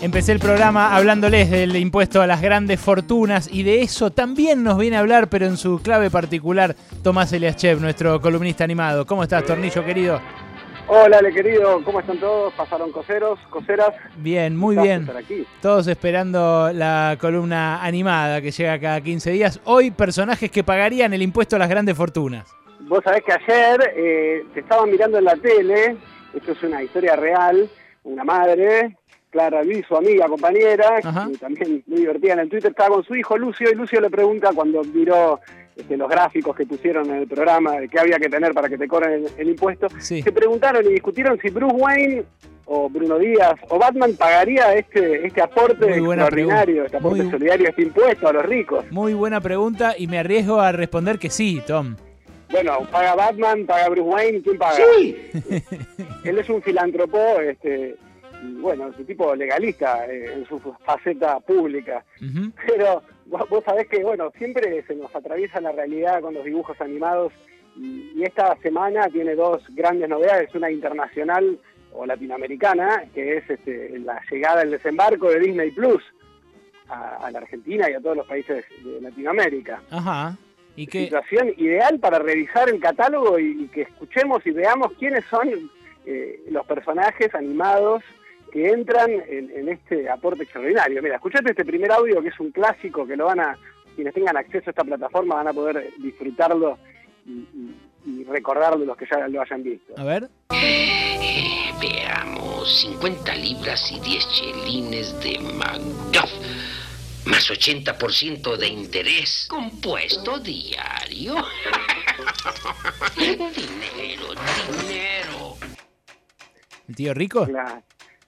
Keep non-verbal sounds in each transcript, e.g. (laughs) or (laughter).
Empecé el programa hablándoles del impuesto a las grandes fortunas y de eso también nos viene a hablar, pero en su clave particular, Tomás Eliaschev, nuestro columnista animado. ¿Cómo estás, Tornillo querido? Hola, Ale querido, ¿cómo están todos? ¿Pasaron coseros, coseras? Bien, muy bien. Todos esperando la columna animada que llega cada 15 días. Hoy, personajes que pagarían el impuesto a las grandes fortunas. Vos sabés que ayer eh, te estaban mirando en la tele, esto es una historia real, una madre Clara Luis, su amiga, compañera, y también muy divertida en el Twitter, estaba con su hijo Lucio y Lucio le pregunta cuando miró este, los gráficos que pusieron en el programa de qué había que tener para que te cobren el, impuesto, se preguntaron y discutieron si Bruce Wayne o Bruno Díaz o Batman pagaría este, este aporte extraordinario, este aporte solidario, este impuesto a los ricos. Muy buena pregunta y me arriesgo a responder que sí, Tom. Bueno, paga Batman, paga Bruce Wayne, ¿quién paga? Sí. (laughs) Él es un filántropo, este, bueno, es un tipo legalista eh, en su faceta pública. Pero vos, sabés que, bueno, siempre se nos atraviesa la realidad con los dibujos animados y, esta semana tiene dos grandes novedades, una internacional o latinoamericana, que es este, la llegada, el desembarco de Disney Plus a, la Argentina y a todos los países de Latinoamérica. Ajá. ¿Y qué? Situación ideal para revisar el catálogo y, que escuchemos y veamos quiénes son eh, los personajes animados que entran en, este aporte extraordinario. Mira, escuchate este primer audio que es un clásico que lo van a, quienes tengan acceso a esta plataforma van a poder disfrutarlo y, recordarlo los que ya lo hayan visto. A ver. Eh, veamos, 50 libras y 10 chelines de McDuff, más 80% de interés compuesto diario. (laughs) dinero, dinero. ¿El tío rico? Claro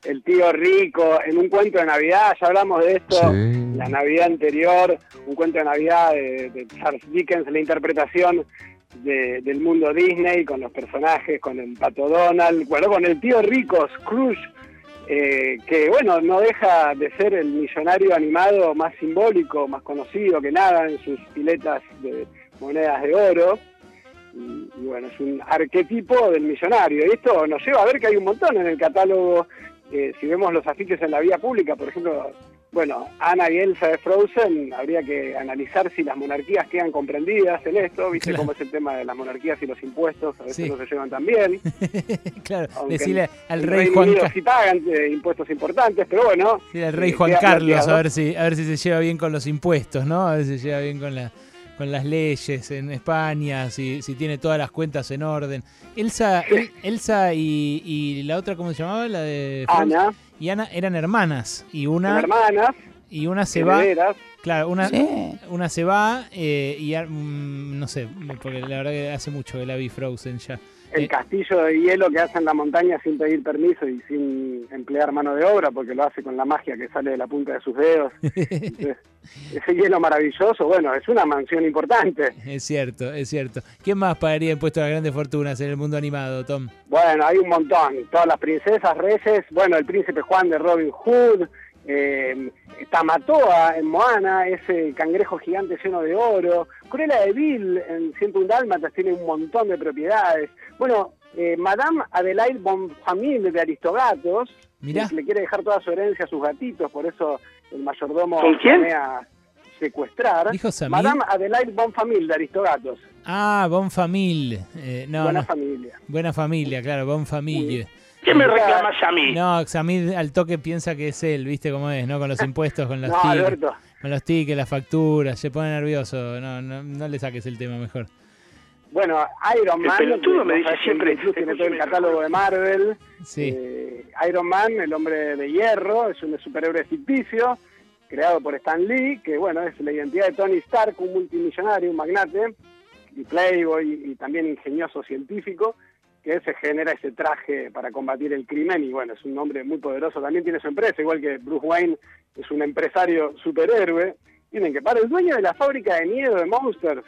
el tío rico, en un cuento de Navidad, ya hablamos de esto, la Navidad anterior, un cuento de Navidad de, Charles Dickens, la interpretación del mundo Disney, con los personajes, con el pato Donald, bueno, con el tío rico, Scrooge, eh, que bueno, no deja de ser el millonario animado más simbólico, más conocido que nada en sus piletas de monedas de oro. Y, y, bueno, es un arquetipo del millonario. Y esto nos lleva a ver que hay un montón en el catálogo eh, si vemos los afiches en la vía pública, por ejemplo, bueno, Ana y Elsa de Frozen, habría que analizar si las monarquías quedan comprendidas en esto, viste cómo es el tema de las monarquías y los impuestos, a veces no se llevan tan bien. (laughs) claro, decirle al rey Juan Carlos. Sí pagan eh, impuestos importantes, pero bueno. Sí, al rey eh, Juan Carlos, a ver, si, a ver si se lleva bien con los impuestos, ¿no? A ver si se lleva bien con la con las leyes en España, si, si tiene todas las cuentas en orden. Elsa, Elsa y, la otra, ¿cómo se llamaba? La de Ana. Y Ana eran hermanas. Y una. hermanas. Y una se va. Claro, una, una se va eh, y mm, no sé, porque la verdad que hace mucho que la vi Frozen ya el castillo de hielo que hace en la montaña sin pedir permiso y sin emplear mano de obra, porque lo hace con la magia que sale de la punta de sus dedos. (laughs) ese hielo maravilloso, bueno, es una mansión importante. Es cierto, es cierto. ¿Quién más pagaría impuestos a las grandes fortunas en el mundo animado, Tom? Bueno, hay un montón. Todas las princesas, reyes, bueno, el príncipe Juan de Robin Hood, eh, Tamatoa en Moana, ese cangrejo gigante lleno de oro. Cruella de Vil en 101 Dálmatas tiene un montón de propiedades. Bueno, eh, Madame Adelaide Bonfamille de Aristogatos, le quiere dejar toda su herencia a sus gatitos, por eso el mayordomo viene a secuestrar. Madame Adelaide Bonfamille de Aristogatos. Ah, Bonfamille. Eh, Buena familia. Buena familia, claro, Bonfamille. ¿Qué me reclamas a mí? No, Xamid al toque piensa que es él, ¿viste cómo es? ¿No? Con los (laughs) impuestos, con los no, tickets. Con los tickets, las facturas, se pone nervioso. No, no, no le saques el tema mejor. Bueno, Iron Man. El me dice siempre. Tiene todo el catálogo de Marvel. Sí. Eh, Iron Man, el hombre de hierro, es un superhéroe ficticio, creado por Stan Lee, que bueno, es la identidad de Tony Stark, un multimillonario, un magnate, y playboy y también ingenioso científico que se genera ese traje para combatir el crimen y bueno, es un hombre muy poderoso, también tiene su empresa, igual que Bruce Wayne es un empresario superhéroe, tienen que para el dueño de la fábrica de miedo de Monsters.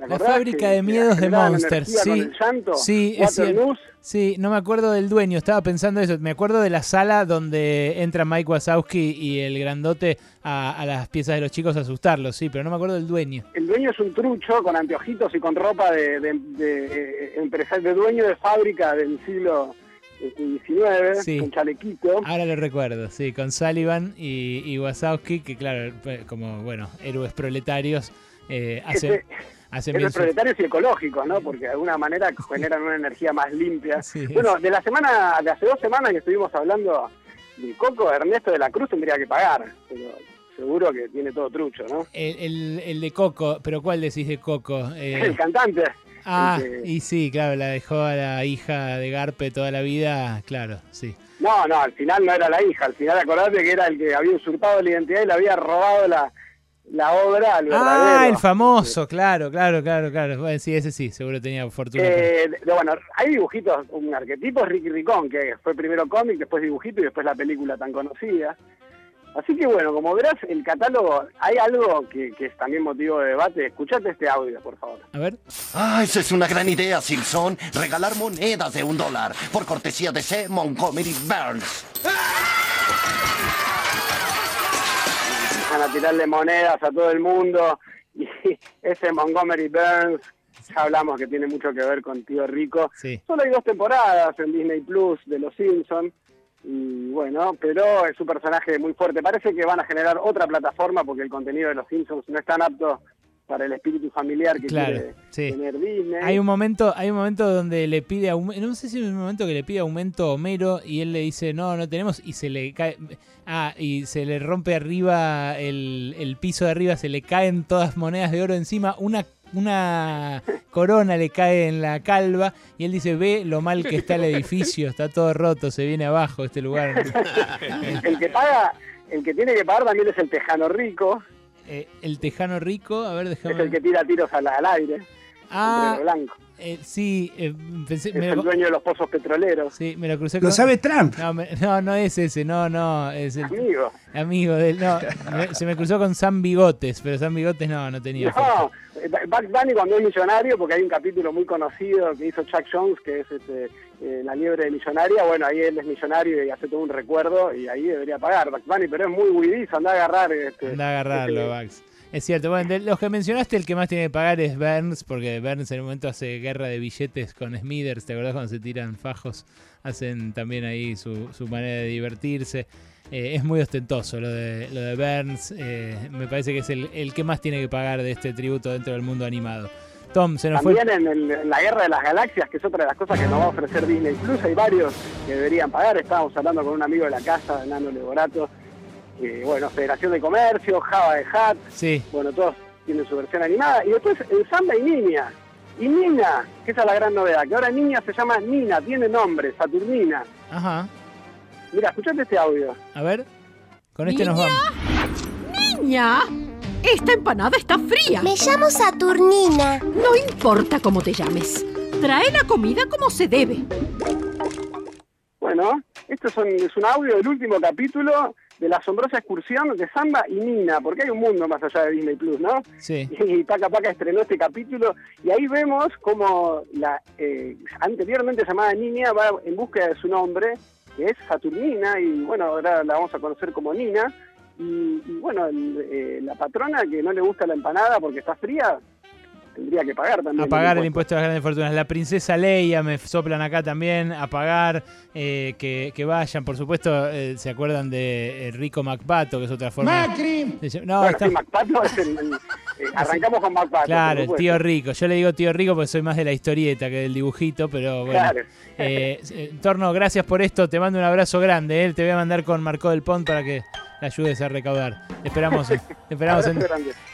La fábrica de miedos de Monsters, sí. sí, es cierto. Sí, no me acuerdo del dueño, estaba pensando eso. Me acuerdo de la sala donde entra Mike Wazowski y el grandote a, las piezas de los chicos a asustarlos, sí, pero no me acuerdo del dueño. El dueño es un trucho con anteojitos y con ropa de, de, de, eh, de dueño de fábrica del siglo 19, este, con chalequito. Ahora lo recuerdo, sí, con Sullivan y, y Wazowski, que claro, como, bueno, héroes proletarios, eh, hace... héroes proletarios y ecológicos, ¿no? Porque de alguna manera generan una energía más limpia. (laughs) Bueno, de la semana, de hace dos semanas que estuvimos hablando del Coco, Ernesto de la Cruz tendría que pagar, pero seguro que tiene todo trucho, ¿no? El, el, de Coco, pero ¿cuál decís de Coco? (laughs) Eh... El cantante. Ah, y sí, claro, la dejó a la hija de Garpe toda la vida, claro, sí. No, no, al final no era la hija, al final acordate que era el que había usurpado la identidad y le había robado la, la obra al Ah, el famoso, claro, claro, claro, claro. Bueno, sí, ese sí, seguro tenía fortuna. Eh, bueno, hay dibujitos, un arquetipo es Ricky Ricón, que fue primero cómic, después dibujito y después la película tan conocida. Así que bueno, como verás, el catálogo, hay algo que, es también motivo de debate. Escuchate este audio, por favor. A ver. Ah, esa es una gran idea, Simpson. Regalar monedas de un dólar por cortesía de C. Montgomery Burns. Van a tirarle monedas a todo el mundo. (laughs) Y ese Montgomery Burns, ya hablamos que tiene mucho que ver con Tío Rico. Solo hay dos temporadas en Disney Plus de Los Simpsons y bueno, pero es un personaje muy fuerte. Parece que van a generar otra plataforma porque el contenido de los Simpsons no es tan apto para el espíritu familiar que quiere tener Disney. Hay un momento, hay un momento donde le pide no sé si es un momento que le pide aumento a Homero y él le dice no, no tenemos y se le cae, ah, y se le rompe arriba el, el piso de arriba, se le caen todas monedas de oro encima, una una corona le cae en la calva y él dice, ve lo mal que está el edificio, está todo roto, se viene abajo este lugar. (laughs) el que paga, el que tiene que pagar también es el tejano rico. Eh, el tejano rico, a ver, déjame... Es el que tira tiros al, al aire. Ah, blanco. Eh, sí, eh, pensé, es el dueño de los pozos petroleros. Sí, me lo crucé con... ¿Lo sabe Trump? No, no, es ese, no, no. Es el... Amigo. Amigo del... No, (laughs) se me cruzó con Sam Bigotes, pero Sam Bigotes no, no tenía... No, Bugs Bunny cuando es millonario, porque hay un capítulo muy conocido que hizo Chuck Jones, que es este, eh, La liebre de millonaria, bueno, ahí él es millonario y hace todo un recuerdo y ahí debería pagar Bugs Bunny, pero es muy huidizo, anda a agarrar... Este, anda a agarrarlo, este, Bugs. Es cierto, bueno, de los que mencionaste, el que más tiene que pagar es Burns, porque Burns en un momento hace guerra de billetes con Smithers, ¿te acordás cuando se tiran fajos? Hacen también ahí su, su manera de divertirse. Eh, es muy ostentoso lo de, lo de Burns, eh, me parece que es el, el, que más tiene que pagar de este tributo dentro del mundo animado. Tom, se nos También En, en, la Guerra de las Galaxias, que es otra de las cosas que nos va a ofrecer Disney Plus, hay varios que deberían pagar. Estábamos hablando con un amigo de la casa, Nano Leborato, bueno, Federación de Comercio, Java de Hat, sí. bueno, todos tienen su versión animada. Y después el Samba y Niña. Y Nina, que esa es la gran novedad, que ahora Niña se llama Nina, tiene nombre, Saturnina. Ajá. Mira, escuchate este audio. A ver, con este nos vamos. ¡Niña! Esta empanada está fría. Me llamo Saturnina. No importa cómo te llames. Trae la comida como se debe. Bueno, esto es un, es un audio del último capítulo de la asombrosa excursión de Samba y Nina, porque hay un mundo más allá de Disney Plus, ¿no? Sí. (laughs) Y Paca Paca estrenó este capítulo y ahí vemos como la eh, anteriormente llamada Niña va en búsqueda de su nombre, que es Saturnina, y bueno, ahora la vamos a conocer como Nina. Y, bueno, eh, la patrona que no le gusta la empanada porque está fría, tendría que pagar también. A pagar el impuesto, de las grandes fortunas. La princesa Leia me soplan acá también a pagar, eh, que, vayan. Por supuesto, eh, se acuerdan de eh, Rico Macpato, que es otra forma. ¡Macri! no, está... Macpato es el, (laughs) arrancamos con Macpato. Claro, el tío Rico. Yo le digo tío Rico porque soy más de la historieta que del dibujito, pero bueno. Claro. Torno, gracias por esto. Te mando un abrazo grande. Te voy a mandar con Marco del Pont para que ayudes a recaudar. esperamos, (laughs) esperamos en,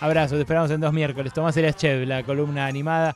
abrazo, te esperamos en dos miércoles. Tomás Eliaschev, la columna animada.